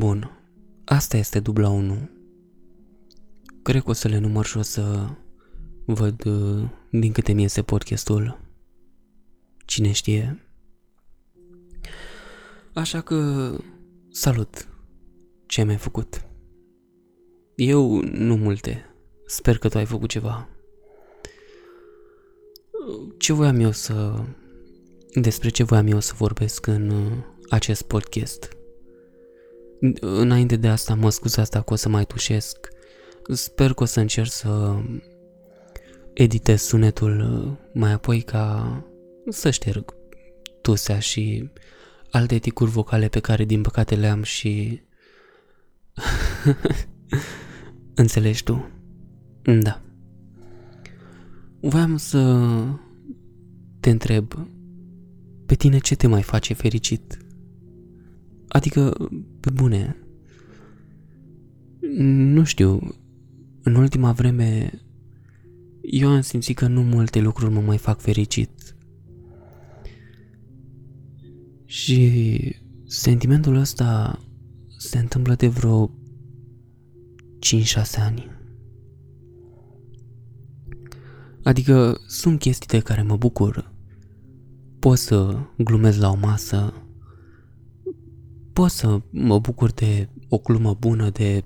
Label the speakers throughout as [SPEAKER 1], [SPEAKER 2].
[SPEAKER 1] Bun, asta este dubla 1. Cred că o să le număr și o să văd uh, din câte mi iese podcastul. Cine știe. Așa că, salut! Ce mi-ai făcut? Eu nu multe. Sper că tu ai făcut ceva. Ce voiam eu să... Despre ce voiam eu să vorbesc în uh, acest podcast? Înainte de asta, mă scuzați dacă o să mai tușesc. Sper că o să încerc să editez sunetul uh, mai apoi ca să șterg tusea și alte ticuri vocale pe care din păcate le am și... Înțelegi tu? Da. Voiam să te întreb, pe tine ce te mai face fericit? Adică, pe bune, nu știu, în ultima vreme eu am simțit că nu multe lucruri mă mai fac fericit. Și sentimentul ăsta se întâmplă de vreo 5-6 ani. Adică sunt chestii de care mă bucur. Pot să glumez la o masă, pot să mă bucur de o glumă bună, de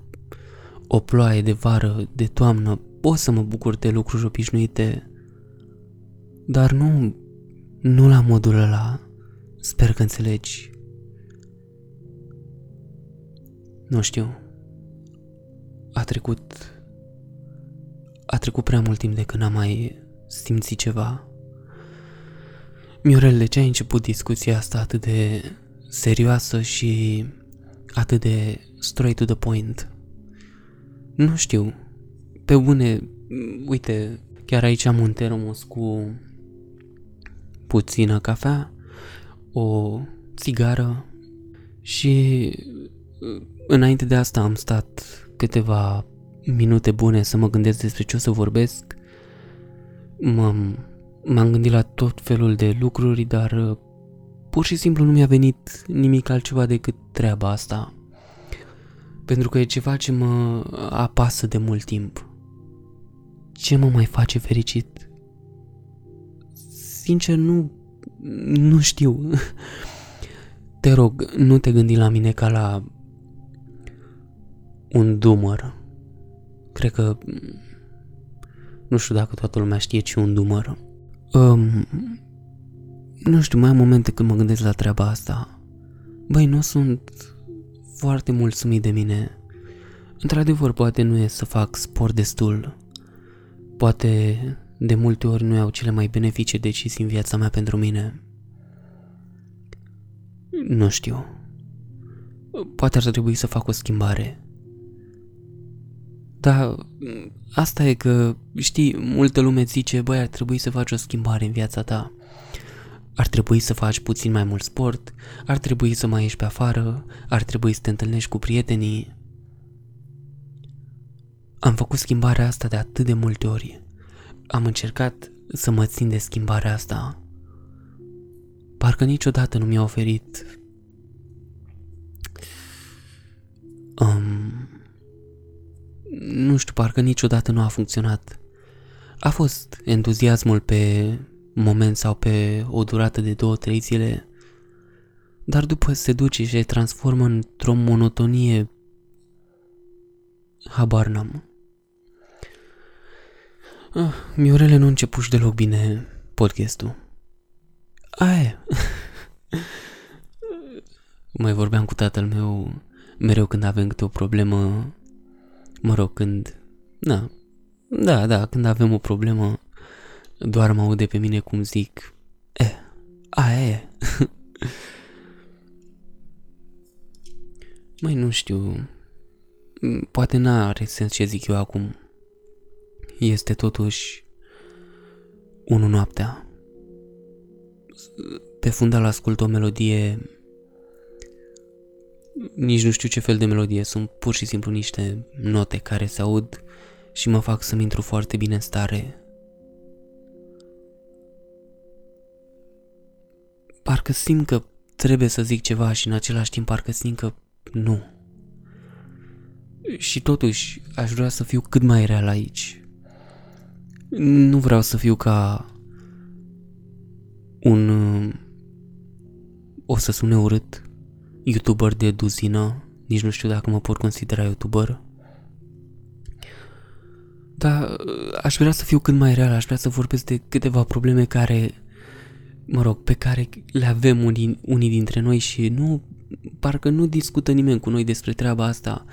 [SPEAKER 1] o ploaie de vară, de toamnă, pot să mă bucur de lucruri obișnuite, dar nu, nu la modul ăla. Sper că înțelegi. Nu știu. A trecut... A trecut prea mult timp de când am mai simțit ceva. Miurel, de ce ai început discuția asta atât de serioasă și atât de straight to the point? Nu știu. Pe bune, uite, chiar aici am un termos cu puțină cafea, o țigară și înainte de asta am stat câteva minute bune să mă gândesc despre ce o să vorbesc. M-am, m-am gândit la tot felul de lucruri, dar pur și simplu nu mi-a venit nimic altceva decât treaba asta. Pentru că e ceva ce mă apasă de mult timp. Ce mă mai face fericit? Sincer, nu... Nu știu. Te rog, nu te gândi la mine ca la un dumăr. Cred că... Nu știu dacă toată lumea știe ce un dumăr. Um, nu știu, mai am momente când mă gândesc la treaba asta. Băi, nu sunt foarte mulțumit de mine. Într-adevăr, poate nu e să fac sport destul. Poate de multe ori nu iau cele mai benefice decizii în viața mea pentru mine. Nu știu. Poate ar trebui să fac o schimbare. Dar asta e că, știi, multă lume zice, băi, ar trebui să faci o schimbare în viața ta. Ar trebui să faci puțin mai mult sport, ar trebui să mai ieși pe afară, ar trebui să te întâlnești cu prietenii. Am făcut schimbarea asta de atât de multe ori. Am încercat să mă țin de schimbarea asta. Parcă niciodată nu mi-a oferit um, nu știu, parcă niciodată nu a funcționat. A fost entuziasmul pe moment sau pe o durată de două-trei zile, dar după se duce și se transformă într-o monotonie, habar n-am. Ah, Miorele nu începuși deloc bine podcastul. Aia Mai vorbeam cu tatăl meu mereu când avem câte o problemă, mă rog, când, da, da, da, când avem o problemă, doar mă aude pe mine cum zic, e, a, e. Mai nu știu, poate n-are sens ce zic eu acum. Este totuși unu noaptea. Pe fundal ascult o melodie nici nu știu ce fel de melodie, sunt pur și simplu niște note care se aud și mă fac să-mi intru foarte bine în stare. Parcă simt că trebuie să zic ceva și în același timp parcă simt că nu. Și totuși, aș vrea să fiu cât mai real aici. Nu vreau să fiu ca un... O să sune urât YouTuber de duzină, nici nu știu dacă mă pot considera YouTuber. Dar aș vrea să fiu cât mai real, aș vrea să vorbesc de câteva probleme care, mă rog, pe care le avem unii, unii dintre noi și nu, parcă nu discută nimeni cu noi despre treaba asta.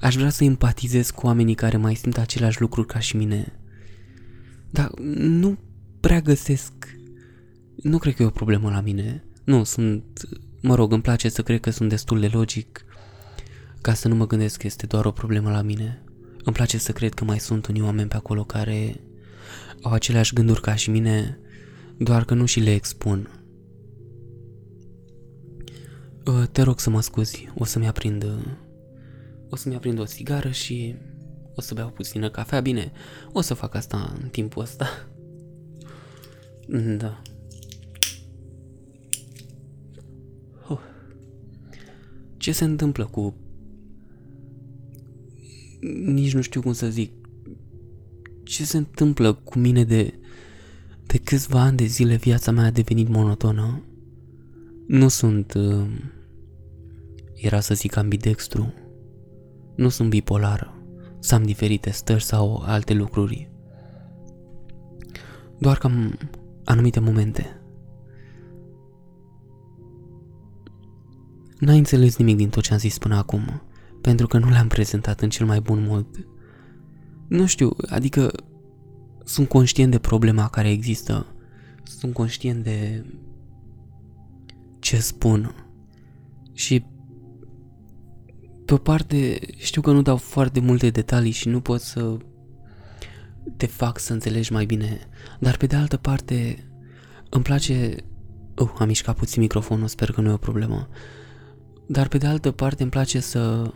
[SPEAKER 1] Aș vrea să empatizez cu oamenii care mai simt aceleași lucruri ca și mine. Dar nu prea găsesc... Nu cred că e o problemă la mine. Nu, sunt... Mă rog, îmi place să cred că sunt destul de logic ca să nu mă gândesc că este doar o problemă la mine. Îmi place să cred că mai sunt unii oameni pe acolo care au aceleași gânduri ca și mine, doar că nu și le expun. Ă, te rog să mă scuzi, o să-mi aprind... O să-mi aprind o țigară și o să beau puțină cafea. Bine, o să fac asta în timpul ăsta. Da. Ce se întâmplă cu... Nici nu știu cum să zic. Ce se întâmplă cu mine de... De câțiva ani de zile viața mea a devenit monotonă. Nu sunt... Uh, era să zic ambidextru. Nu sunt bipolară. Să am diferite stări sau alte lucruri. Doar că am anumite momente. N-ai înțeles nimic din tot ce am zis până acum, pentru că nu le-am prezentat în cel mai bun mod. Nu știu, adică sunt conștient de problema care există, sunt conștient de ce spun și pe o parte știu că nu dau foarte multe detalii și nu pot să te fac să înțelegi mai bine, dar pe de altă parte îmi place... Uh, am mișcat puțin microfonul, sper că nu e o problemă. Dar pe de altă parte îmi place să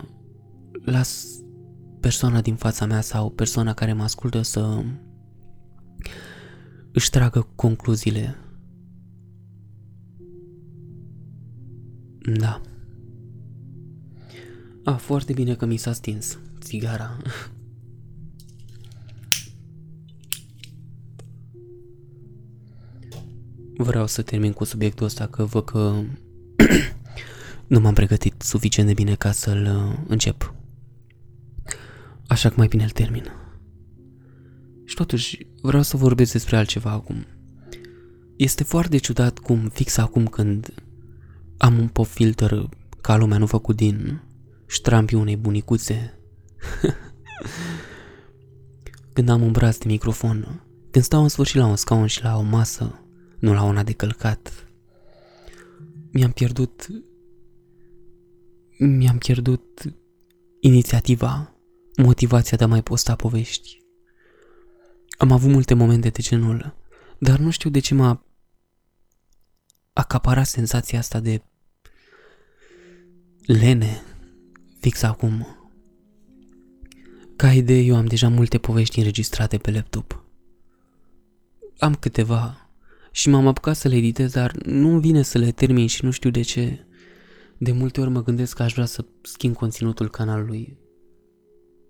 [SPEAKER 1] las persoana din fața mea sau persoana care mă ascultă să își tragă concluziile. Da. A, foarte bine că mi s-a stins țigara. Vreau să termin cu subiectul ăsta că văd că nu m-am pregătit suficient de bine ca să-l uh, încep. Așa că mai bine îl termin. Și totuși, vreau să vorbesc despre altceva acum. Este foarte ciudat cum fix acum când am un pop filter ca lumea nu făcut din ștrampii unei bunicuțe, când am un braț de microfon, când stau în sfârșit la un scaun și la o masă, nu la una de călcat, mi-am pierdut mi-am pierdut inițiativa, motivația de a mai posta povești. Am avut multe momente de genul, dar nu știu de ce m-a acaparat senzația asta de lene fix acum. Ca idee, eu am deja multe povești înregistrate pe laptop. Am câteva și m-am apucat să le editez, dar nu vine să le termin și nu știu de ce. De multe ori mă gândesc că aș vrea să schimb conținutul canalului.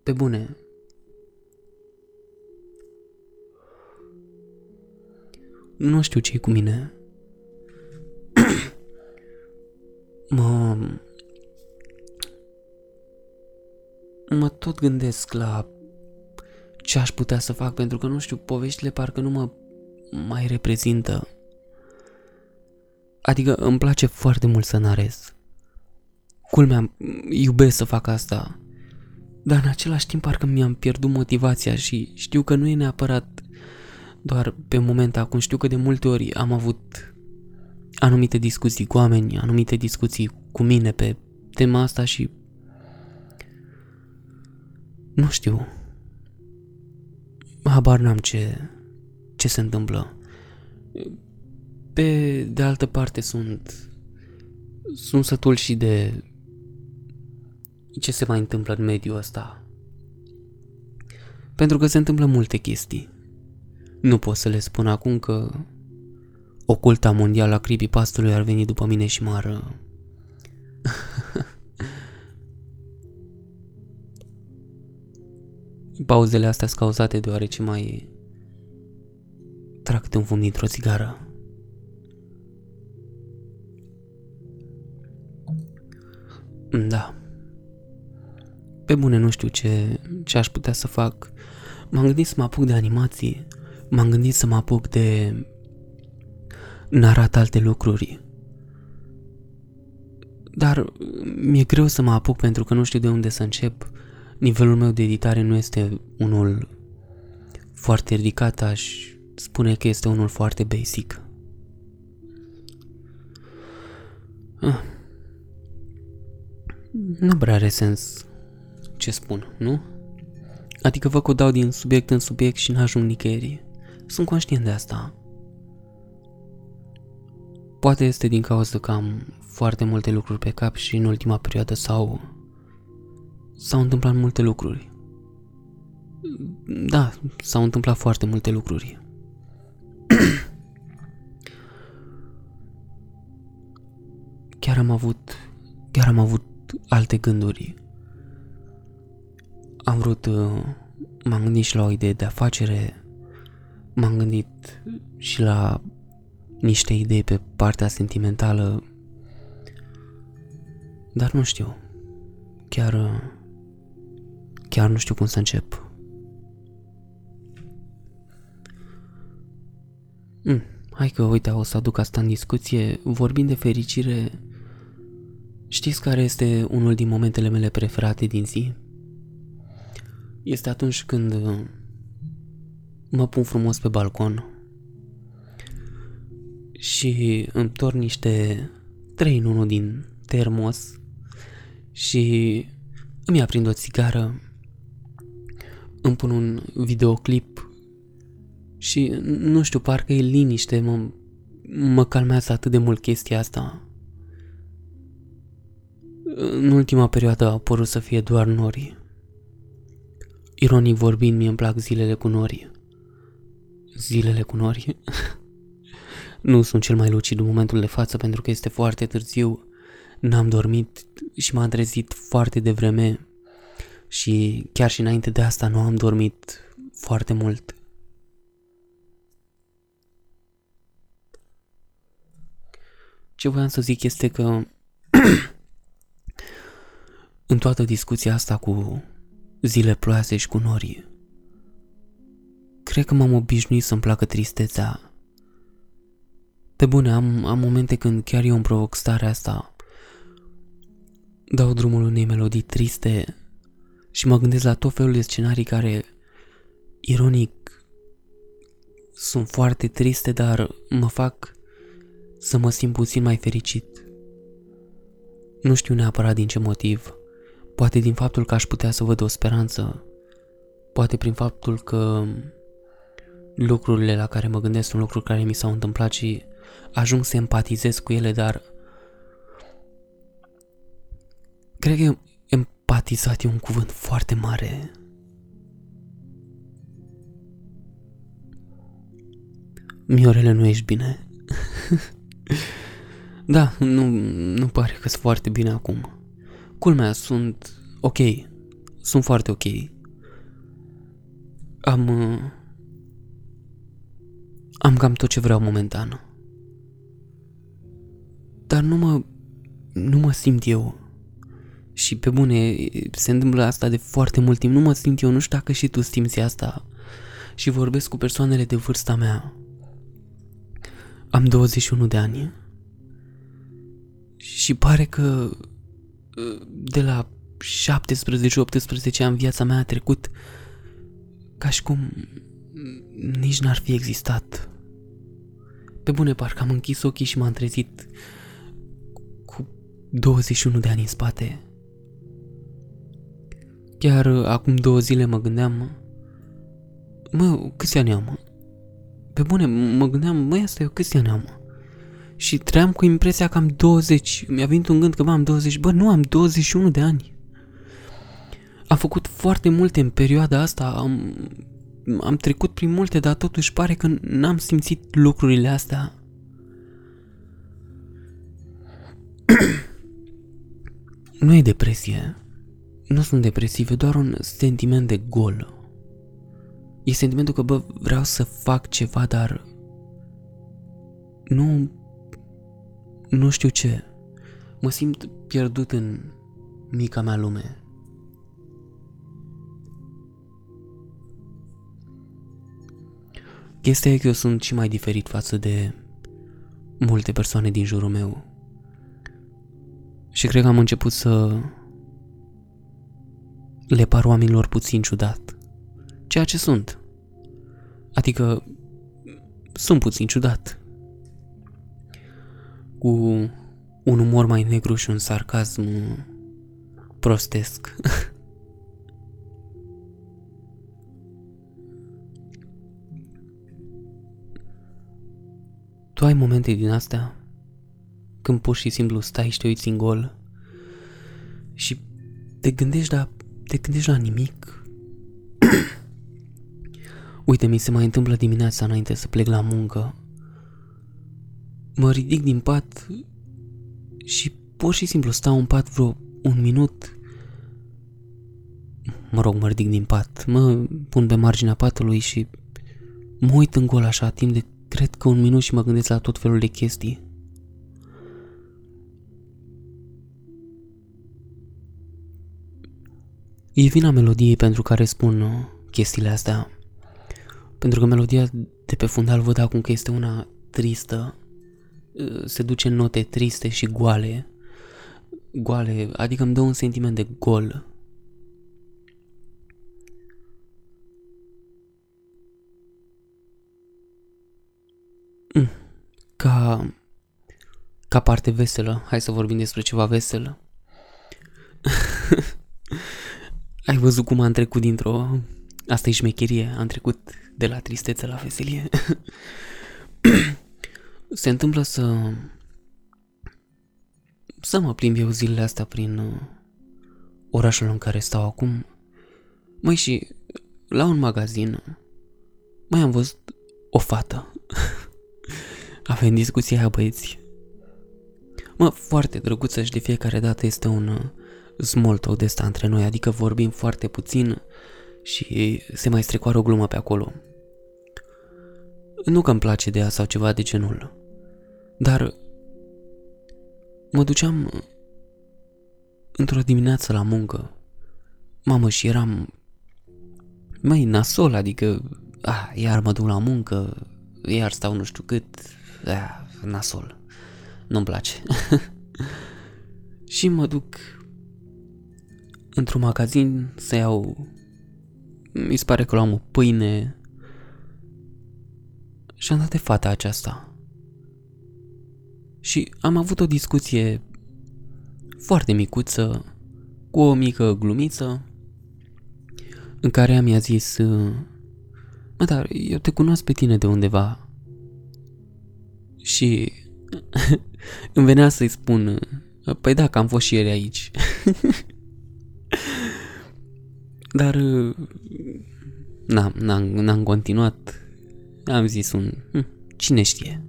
[SPEAKER 1] Pe bune. Nu știu ce cu mine. mă... Mă tot gândesc la ce aș putea să fac, pentru că nu știu, poveștile parcă nu mă mai reprezintă. Adică îmi place foarte mult să narez. Culmea, iubesc să fac asta. Dar în același timp parcă mi-am pierdut motivația și știu că nu e neapărat doar pe moment acum. Știu că de multe ori am avut anumite discuții cu oameni, anumite discuții cu mine pe tema asta și nu știu. Habar n-am ce, ce se întâmplă. Pe de altă parte sunt sunt sătul și de ce se mai întâmplă în mediul ăsta. Pentru că se întâmplă multe chestii. Nu pot să le spun acum că oculta mondială a creepypastului ar veni după mine și m-ar... Pauzele astea sunt cauzate deoarece mai trag de un fum dintr-o țigară. Da. Pe bune nu știu ce, ce aș putea să fac. M-am gândit să mă apuc de animații. M-am gândit să mă apuc de narat alte lucruri. Dar mi-e greu să mă apuc pentru că nu știu de unde să încep. Nivelul meu de editare nu este unul foarte ridicat, aș spune că este unul foarte basic. Ah. Nu prea are sens ce spun, nu? Adică vă că o dau din subiect în subiect și n-ajung nicăieri. Sunt conștient de asta. Poate este din cauza că am foarte multe lucruri pe cap și în ultima perioadă sau s-au întâmplat multe lucruri. Da, s-au întâmplat foarte multe lucruri. chiar am avut, chiar am avut alte gânduri. Am vrut, uh, m-am gândit și la o idee de afacere, m-am gândit și la niște idei pe partea sentimentală, dar nu știu. Chiar, uh, chiar nu știu cum să încep. Mm, hai că, uite, o să aduc asta în discuție. Vorbind de fericire, știți care este unul din momentele mele preferate din zi? Este atunci când uh, mă pun frumos pe balcon și îmi torn niște 3 în 1 din termos și îmi aprind o țigară, îmi pun un videoclip și nu știu, parcă e liniște, mă, mă calmează atât de mult chestia asta. În ultima perioadă a apărut să fie doar nori. Ironic vorbind, mie îmi plac zilele cu nori. Zilele cu nori? nu sunt cel mai lucid în momentul de față pentru că este foarte târziu. N-am dormit și m-am trezit foarte devreme și chiar și înainte de asta nu am dormit foarte mult. Ce voiam să zic este că în toată discuția asta cu zile ploase și cu norii, cred că m-am obișnuit să-mi placă tristețea. Pe bune, am, am momente când chiar eu îmi provoc starea asta. Dau drumul unei melodii triste și mă gândesc la tot felul de scenarii care, ironic, sunt foarte triste, dar mă fac să mă simt puțin mai fericit. Nu știu neapărat din ce motiv. Poate din faptul că aș putea să văd o speranță. Poate prin faptul că lucrurile la care mă gândesc sunt lucruri care mi s-au întâmplat și ajung să empatizez cu ele, dar cred că empatizat e un cuvânt foarte mare. Miorele, nu ești bine. da, nu, nu pare că sunt foarte bine acum. Culmea, sunt ok. Sunt foarte ok. Am... Uh, am cam tot ce vreau momentan. Dar nu mă... Nu mă simt eu. Și pe bune, se întâmplă asta de foarte mult timp. Nu mă simt eu, nu știu dacă și tu simți asta. Și vorbesc cu persoanele de vârsta mea. Am 21 de ani. Și pare că de la 17-18 ani viața mea a trecut ca și cum nici n-ar fi existat. Pe bune, parcă am închis ochii și m-am trezit cu 21 de ani în spate. Chiar acum două zile mă gândeam, mă, câți ani am? Pe bune, mă gândeam, măi, asta eu câți ani am? Și trăiam cu impresia că am 20. Mi-a venit un gând că, bă, am 20. Bă, nu, am 21 de ani. Am făcut foarte multe în perioada asta. Am, am trecut prin multe, dar totuși pare că n-am simțit lucrurile astea. nu e depresie. Nu sunt depresive, doar un sentiment de gol. E sentimentul că, bă, vreau să fac ceva, dar nu... Nu știu ce. Mă simt pierdut în mica mea lume. Chestia e că eu sunt și mai diferit față de multe persoane din jurul meu. Și cred că am început să le par oamenilor puțin ciudat. Ceea ce sunt. Adică sunt puțin ciudat. Cu un umor mai negru și un sarcasm prostesc. tu ai momente din astea când pur și simplu stai și te uiți în gol și te gândești, dar te gândești la nimic. Uite, mi se mai întâmplă dimineața înainte să plec la muncă. Mă ridic din pat și pur și simplu stau în pat vreo un minut. Mă rog, mă ridic din pat, mă pun pe marginea patului și mă uit în gol așa timp de cred că un minut și mă gândesc la tot felul de chestii. E vina melodiei pentru care spun uh, chestiile astea. Pentru că melodia de pe fundal văd acum că este una tristă, uh, se duce în note triste și goale. Goale, adică îmi dă un sentiment de gol. Mm. Ca ca parte veselă, hai să vorbim despre ceva vesel. Ai văzut cum am trecut dintr-o... Asta e șmecherie, am trecut de la tristețe la veselie. Se întâmplă să... Să mă plimb eu zilele astea prin uh, orașul în care stau acum. Mai și la un magazin mai am văzut o fată. Avem discuția aia băieți. Mă, foarte drăguță și de fiecare dată este un uh, small talk de asta între noi, adică vorbim foarte puțin și se mai strecoară o glumă pe acolo. Nu că îmi place de ea sau ceva de genul, dar mă duceam într-o dimineață la muncă. Mamă, și eram mai nasol, adică ah, iar mă duc la muncă, iar stau nu știu cât, ah, nasol. Nu-mi place. și mă duc într-un magazin să iau... Mi se pare că luam o pâine și am dat de fata aceasta. Și am avut o discuție foarte micuță, cu o mică glumiță, în care am i-a zis Mă, dar eu te cunosc pe tine de undeva. Și îmi venea să-i spun Păi da, că am fost și ieri aici. Dar n-am, n-am, n-am continuat. Am zis un hm, cine știe.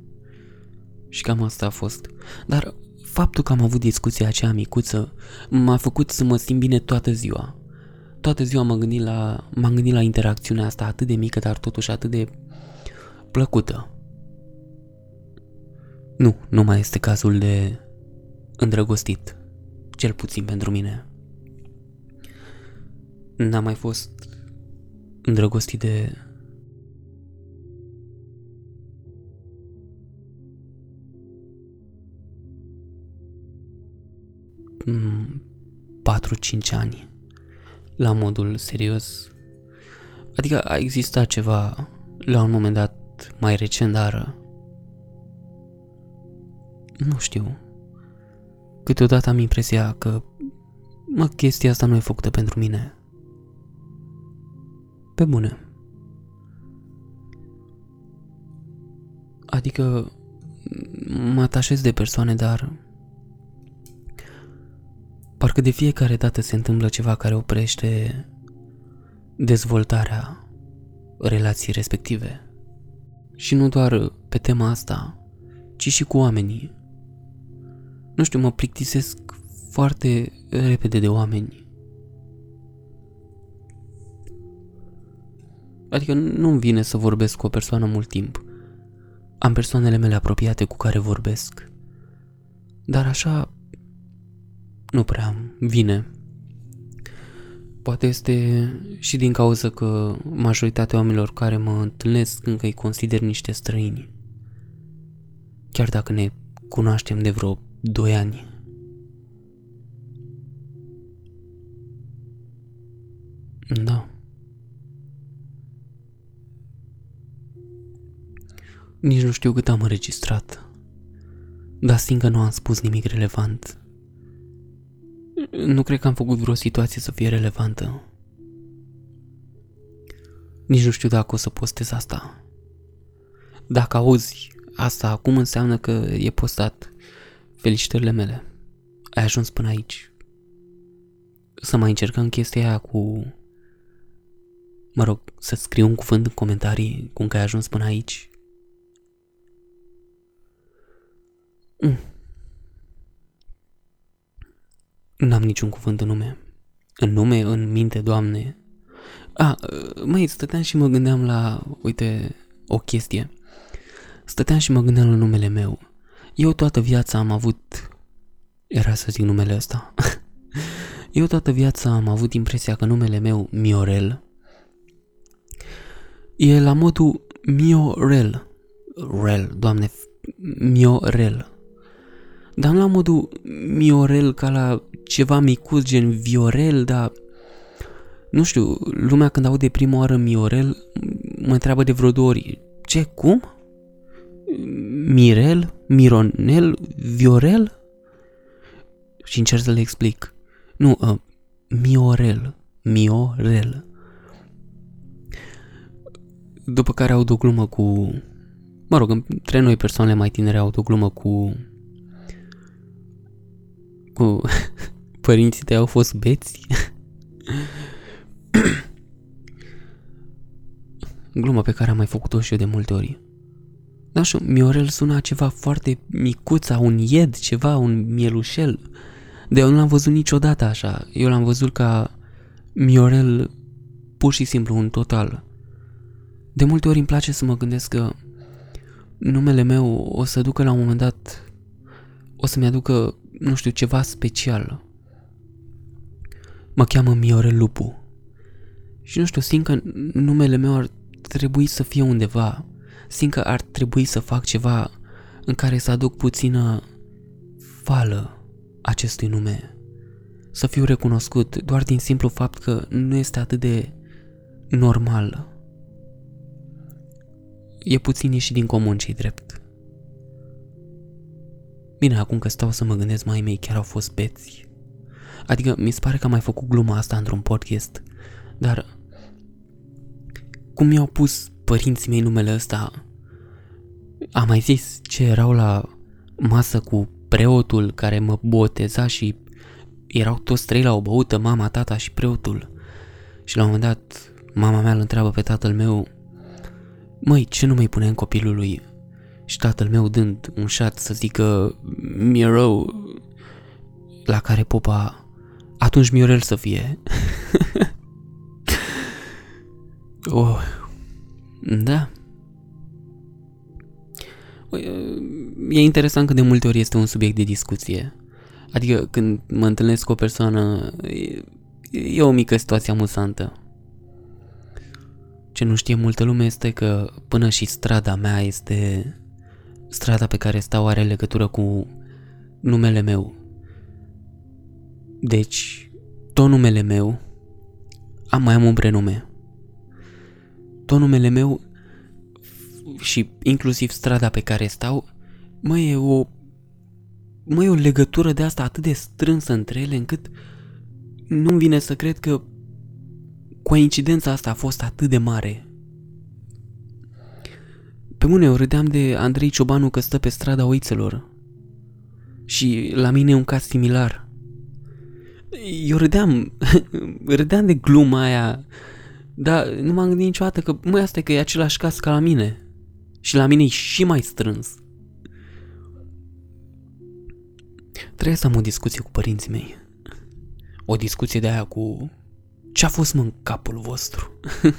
[SPEAKER 1] Și cam asta a fost. Dar faptul că am avut discuția aceea micuță m-a făcut să mă simt bine toată ziua. Toată ziua m-am gândit la, m-am gândit la interacțiunea asta atât de mică, dar totuși atât de plăcută. Nu, nu mai este cazul de îndrăgostit, cel puțin pentru mine. N-am mai fost îndrăgostit de... Mm, 4-5 ani la modul serios. Adică a existat ceva la un moment dat mai recent, dar nu știu. Câteodată am impresia că mă, chestia asta nu e făcută pentru mine. Pe bune. Adică mă atașez de persoane, dar parcă de fiecare dată se întâmplă ceva care oprește dezvoltarea relației respective. Și nu doar pe tema asta, ci și cu oamenii. Nu știu, mă plictisesc foarte repede de oameni. Adică nu-mi vine să vorbesc cu o persoană mult timp. Am persoanele mele apropiate cu care vorbesc. Dar așa nu prea vine. Poate este și din cauza că majoritatea oamenilor care mă întâlnesc încă îi consider niște străini. Chiar dacă ne cunoaștem de vreo 2 ani. Da. Nici nu știu cât am înregistrat. Dar simt că nu am spus nimic relevant. Nu cred că am făcut vreo situație să fie relevantă. Nici nu știu dacă o să postez asta. Dacă auzi asta acum înseamnă că e postat. Felicitările mele. Ai ajuns până aici. Să mai încercăm chestia aia cu... Mă rog, să scriu un cuvânt în comentarii cum că ai ajuns până aici. Mm. N-am niciun cuvânt în nume. În nume, în minte, Doamne. A, mai stăteam și mă gândeam la, uite, o chestie. Stăteam și mă gândeam la numele meu. Eu toată viața am avut... Era să zic numele ăsta. Eu toată viața am avut impresia că numele meu, Miorel, e la modul Miorel. Rel, doamne, Miorel. Dar nu la modul Miorel ca la ceva micuț gen Viorel, dar nu știu, lumea când aude prima oară Miorel mă întreabă de vreo două ori. Ce, cum? Mirel? Mironel? Viorel? Și încerc să le explic. Nu, uh, Miorel. Miorel. După care aud o glumă cu... Mă rog, între noi persoanele mai tinere aud o glumă cu... Cu... Părinții tăi au fost beți? Glumă pe care am mai făcut-o și eu de multe ori. Da, și Miorel suna ceva foarte micuț, un ied, ceva, un mielușel. De eu nu l-am văzut niciodată așa. Eu l-am văzut ca Miorel pur și simplu un total. De multe ori îmi place să mă gândesc că numele meu o să ducă la un moment dat, o să-mi aducă, nu știu, ceva special. Mă cheamă Miorel Lupu. Și nu știu, simt că numele meu ar trebui să fie undeva. Simt că ar trebui să fac ceva în care să aduc puțină fală acestui nume. Să fiu recunoscut doar din simplu fapt că nu este atât de normal. E puțin ieșit din comun ce drept. Bine, acum că stau să mă gândesc, mai mei chiar au fost beți. Adică mi se pare că am mai făcut gluma asta într-un podcast, dar cum mi-au pus părinții mei numele ăsta, am mai zis ce erau la masă cu preotul care mă boteza și erau toți trei la o băută, mama, tata și preotul. Și la un moment dat, mama mea îl întreabă pe tatăl meu, Măi, ce nu mai punem copilului? Și tatăl meu dând un șat să zică Miro, la care popa, atunci Miorel să fie. oh, da. E interesant că de multe ori este un subiect de discuție. Adică când mă întâlnesc cu o persoană, e, e o mică situație amuzantă. Ce nu știe multă lume este că până și strada mea este... Strada pe care stau are legătură cu numele meu. Deci, tot numele meu, am mai am un prenume. Tot numele meu și inclusiv strada pe care stau, mă e o mă e o legătură de asta atât de strânsă între ele încât nu-mi vine să cred că coincidența asta a fost atât de mare. Pe mine eu râdeam de Andrei Ciobanu că stă pe strada oițelor. Și la mine e un caz similar. Eu râdeam, râdeam de gluma aia, dar nu m-am gândit niciodată că, măi, asta e că e același caz ca la mine. Și la mine e și mai strâns. Trebuie să am o discuție cu părinții mei. O discuție de aia cu ce a fost mă în capul vostru?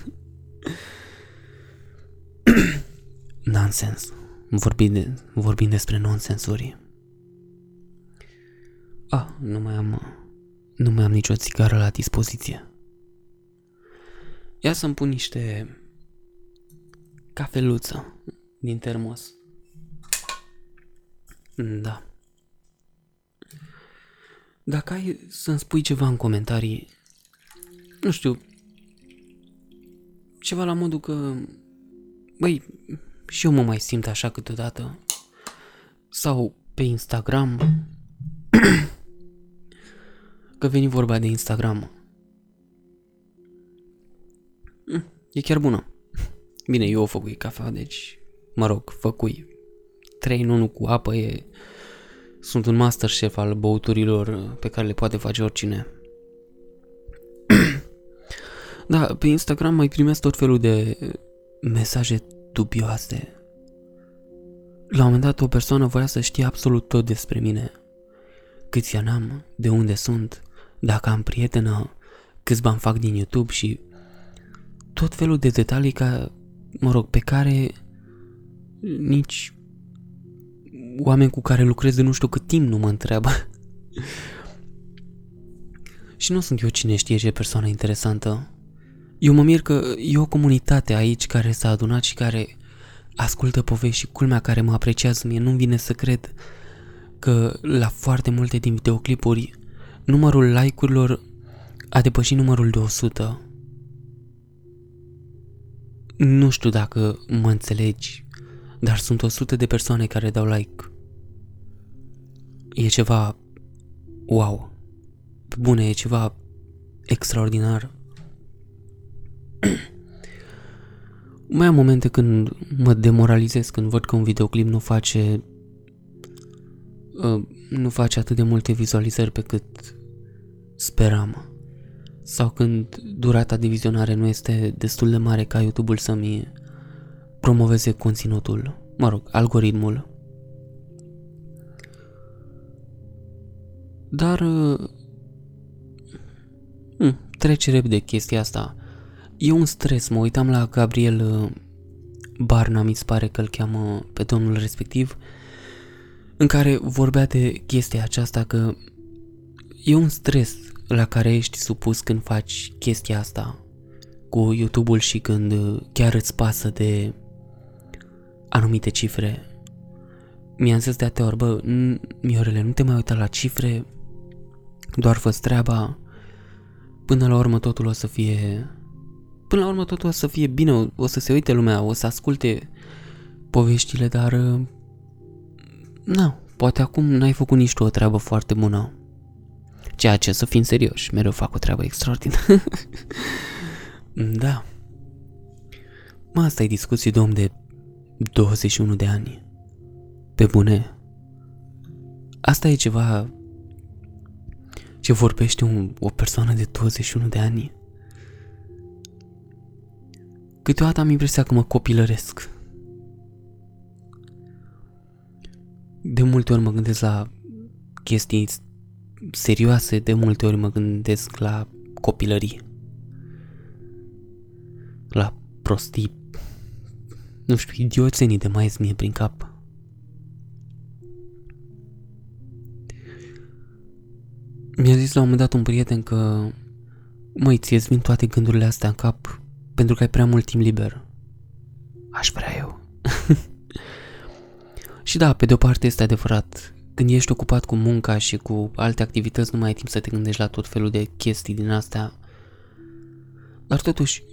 [SPEAKER 1] nonsens. Vorbim, de, vorbim despre nonsensuri. Ah, nu mai am... Nu mai am nicio țigară la dispoziție. Ia să-mi pun niște cafeluță din termos. Da. Dacă ai să-mi spui ceva în comentarii, nu știu, ceva la modul că, băi, și eu mă mai simt așa câteodată, sau pe Instagram, că veni vorba de Instagram. Hm, e chiar bună. Bine, eu o făcui cafea, deci, mă rog, făcui. 3 în 1 cu apă e... Sunt un master chef al băuturilor pe care le poate face oricine. da, pe Instagram mai primesc tot felul de mesaje dubioase. La un moment dat o persoană voia să știe absolut tot despre mine. Câți ani am, de unde sunt, dacă am prietenă, câți bani fac din YouTube și tot felul de detalii ca, mă rog, pe care nici oameni cu care lucrez de nu știu cât timp nu mă întreabă. și nu sunt eu cine știe ce persoană interesantă. Eu mă mir că e o comunitate aici care s-a adunat și care ascultă povești și culmea care mă apreciază mie. Nu-mi vine să cred că la foarte multe din videoclipuri numărul like-urilor a depășit numărul de 100. Nu știu dacă mă înțelegi, dar sunt 100 de persoane care dau like. E ceva wow. Pe bune, e ceva extraordinar. Mai am momente când mă demoralizez când văd că un videoclip nu face uh, nu face atât de multe vizualizări pe cât speram. Sau când durata de vizionare nu este destul de mare ca YouTube-ul să-mi promoveze conținutul, mă rog, algoritmul. Dar uh, hmm, trece repede chestia asta. E un stres, mă uitam la Gabriel uh, Barna, mi se pare că îl cheamă pe domnul respectiv, în care vorbea de chestia aceasta că e un stres la care ești supus când faci chestia asta cu YouTube-ul și când uh, chiar îți pasă de anumite cifre. Mi-am zis de atâtea ori, bă, Miorele, nu te mai uita la cifre, doar fă treaba, până la urmă totul o să fie până la urmă totul o să fie bine, o să se uite lumea, o să asculte poveștile, dar... Uh, na, poate acum n-ai făcut nici tu o treabă foarte bună. Ceea ce, să fim serioși, mereu fac o treabă extraordinară. da. Mă, asta e discuții de om de 21 de ani. Pe bune. Asta e ceva ce vorbește un, o persoană de 21 de ani. Câteodată am impresia că mă copilăresc. De multe ori mă gândesc la chestii serioase, de multe ori mă gândesc la copilărie. La prostii, nu știu, idioțenii de mai mie prin cap. Mi-a zis la un moment dat un prieten că Măi, ție vin toate gândurile astea în cap pentru că ai prea mult timp liber. Aș vrea eu. și da, pe de o parte este adevărat. Când ești ocupat cu munca și cu alte activități, nu mai ai timp să te gândești la tot felul de chestii din astea. Dar totuși,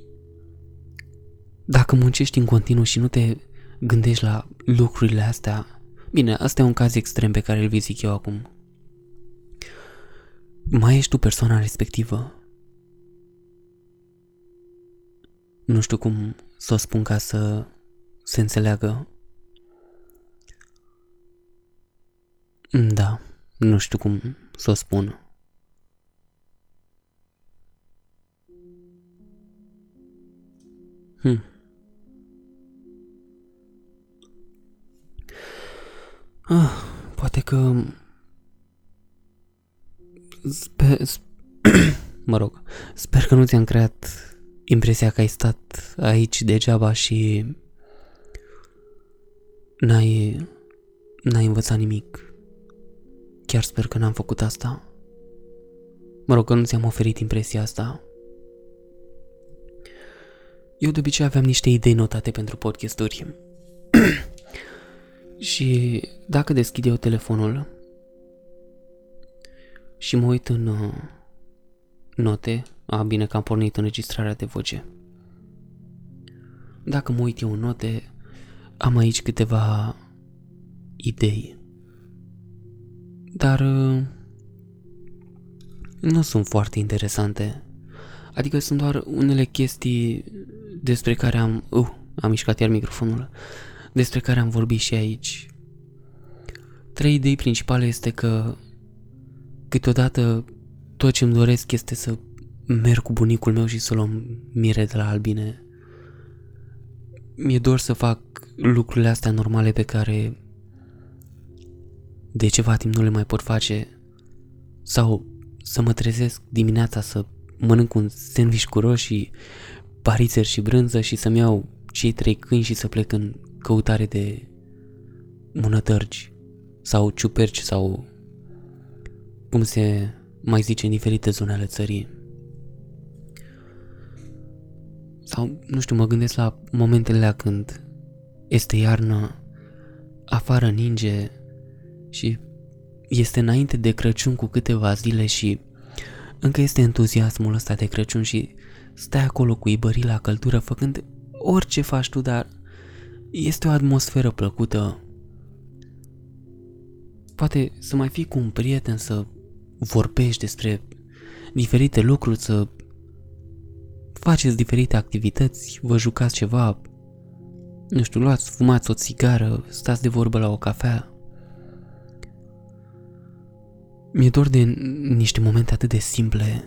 [SPEAKER 1] dacă muncești în continuu și nu te gândești la lucrurile astea, bine, asta e un caz extrem pe care îl vizic eu acum. Mai ești tu persoana respectivă Nu știu cum să o spun ca să se înțeleagă. Da, nu știu cum să o spun. Hmm. Ah, poate că... Sper... mă rog, sper că nu ți-am creat impresia că ai stat aici degeaba și n-ai, n-ai învățat nimic. Chiar sper că n-am făcut asta. Mă rog că nu ți-am oferit impresia asta. Eu de obicei aveam niște idei notate pentru podcasturi. și dacă deschid eu telefonul și mă uit în uh, note, a, bine că am pornit înregistrarea de voce. Dacă mă uit eu în note, am aici câteva idei. Dar uh, nu sunt foarte interesante. Adică sunt doar unele chestii despre care am... Uh, am mișcat iar microfonul. Despre care am vorbit și aici. Trei idei principale este că câteodată tot ce îmi doresc este să merg cu bunicul meu și să luăm mire de la albine. Mi-e dor să fac lucrurile astea normale pe care de ceva timp nu le mai pot face sau să mă trezesc dimineața să mănânc un sandwich cu roșii, parițeri și brânză și să-mi iau cei trei câini și să plec în căutare de mânătărgi sau ciuperci sau cum se mai zice în diferite zone ale țării. Sau, nu știu, mă gândesc la momentele alea când este iarnă, afară ninge și este înainte de Crăciun cu câteva zile și încă este entuziasmul ăsta de Crăciun și stai acolo cu ibării la căldură făcând orice faci tu, dar este o atmosferă plăcută. Poate să mai fii cu un prieten, să vorbești despre diferite lucruri, să faceți diferite activități, vă jucați ceva, nu știu, luați, fumați o țigară, stați de vorbă la o cafea. Mi-e dor de niște momente atât de simple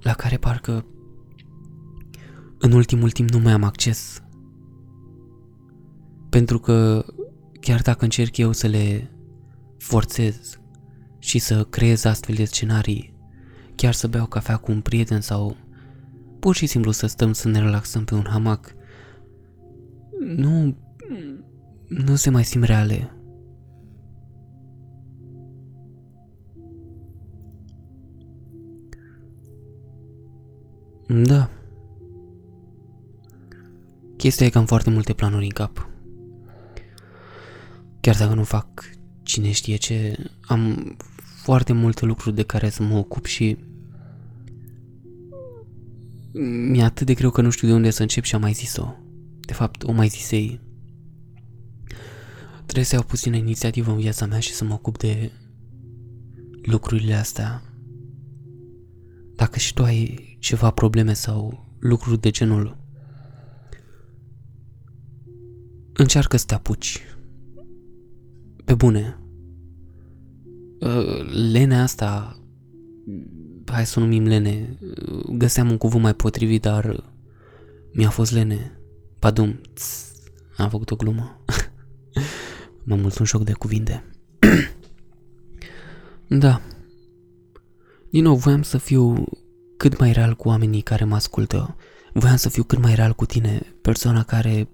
[SPEAKER 1] la care parcă în ultimul timp nu mai am acces. Pentru că chiar dacă încerc eu să le forțez și să creez astfel de scenarii, chiar să beau cafea cu un prieten sau pur și simplu să stăm să ne relaxăm pe un hamac, nu, nu se mai simt reale. Da. Chestia e că am foarte multe planuri în cap. Chiar dacă nu fac cine știe ce, am foarte multe lucruri de care să mă ocup și mi-e atât de greu că nu știu de unde să încep și am mai zis-o. De fapt, o mai zisei. Trebuie să iau puțină inițiativă în viața mea și să mă ocup de lucrurile astea. Dacă și tu ai ceva probleme sau lucruri de genul, încearcă să te apuci. Pe bune. Uh, lenea asta, hai să o numim lene, găseam un cuvânt mai potrivit, dar mi-a fost lene. Padum, tss, am făcut o glumă. M-am mult un șoc de cuvinte. da. Din nou, voiam să fiu cât mai real cu oamenii care mă ascultă. Voiam să fiu cât mai real cu tine, persoana care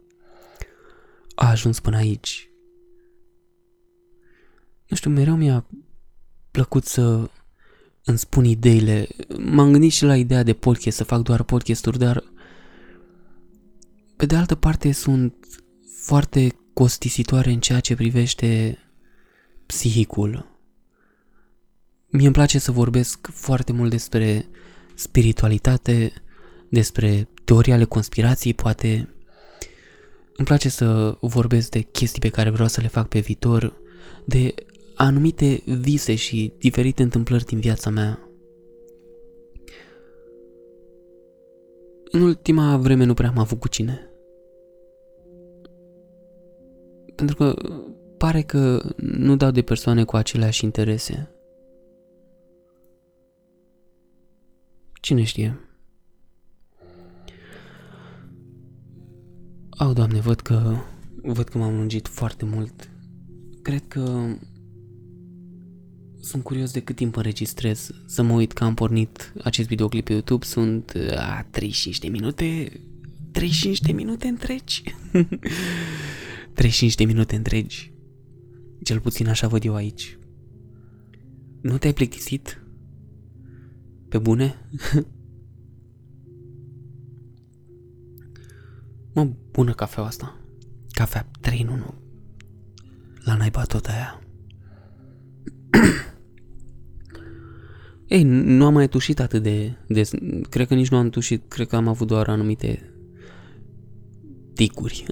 [SPEAKER 1] a ajuns până aici. Nu știu, mereu mi-a plăcut să îmi spun ideile. M-am gândit și la ideea de podcast, să fac doar podcasturi, dar pe de altă parte sunt foarte costisitoare în ceea ce privește psihicul. Mie îmi place să vorbesc foarte mult despre spiritualitate, despre teoria ale conspirației, poate. Îmi place să vorbesc de chestii pe care vreau să le fac pe viitor, de anumite vise și diferite întâmplări din viața mea. În ultima vreme nu prea am avut cu cine. Pentru că pare că nu dau de persoane cu aceleași interese. Cine știe? Au, Doamne, văd că, văd că m-am lungit foarte mult. Cred că sunt curios de cât timp înregistrez. Să mă uit că am pornit acest videoclip pe YouTube. Sunt a, 35 de minute. 35 de minute întregi. 35 de minute întregi. Cel puțin așa văd eu aici. Nu te-ai plictisit? Pe bune? mă, bună cafeaua asta. Cafea 3 în 1. La naiba tot aia. Ei, nu am mai tușit atât de des. Cred că nici nu am tușit. Cred că am avut doar anumite ticuri.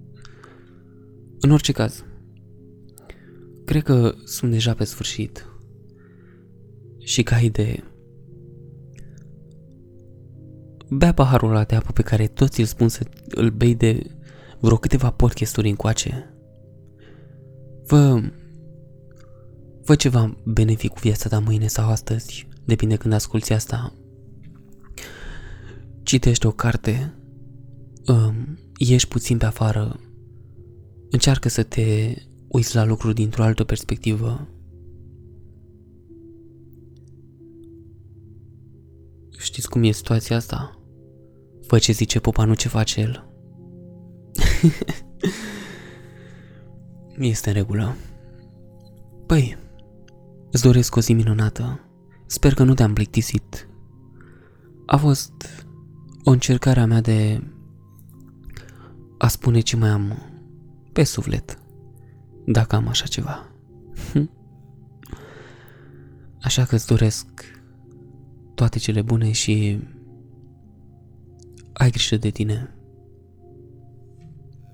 [SPEAKER 1] în orice caz, cred că sunt deja pe sfârșit. Și ca idee, bea paharul ăla de apă pe care toți îl spun să îl bei de vreo câteva podcasturi încoace. Fă, fă ceva benefic cu viața ta mâine sau astăzi, depinde când asculti asta. Citește o carte, um, ieși puțin pe afară, încearcă să te uiți la lucruri dintr-o altă perspectivă. Știți cum e situația asta? Fă ce zice popa, nu ce face el. este în regulă. Păi, îți doresc o zi minunată. Sper că nu te-am plictisit. A fost o încercare a mea de a spune ce mai am pe suflet, dacă am așa ceva. Așa că îți doresc toate cele bune și ai grijă de tine.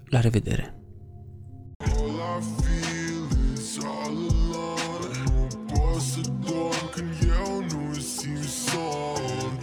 [SPEAKER 1] La revedere!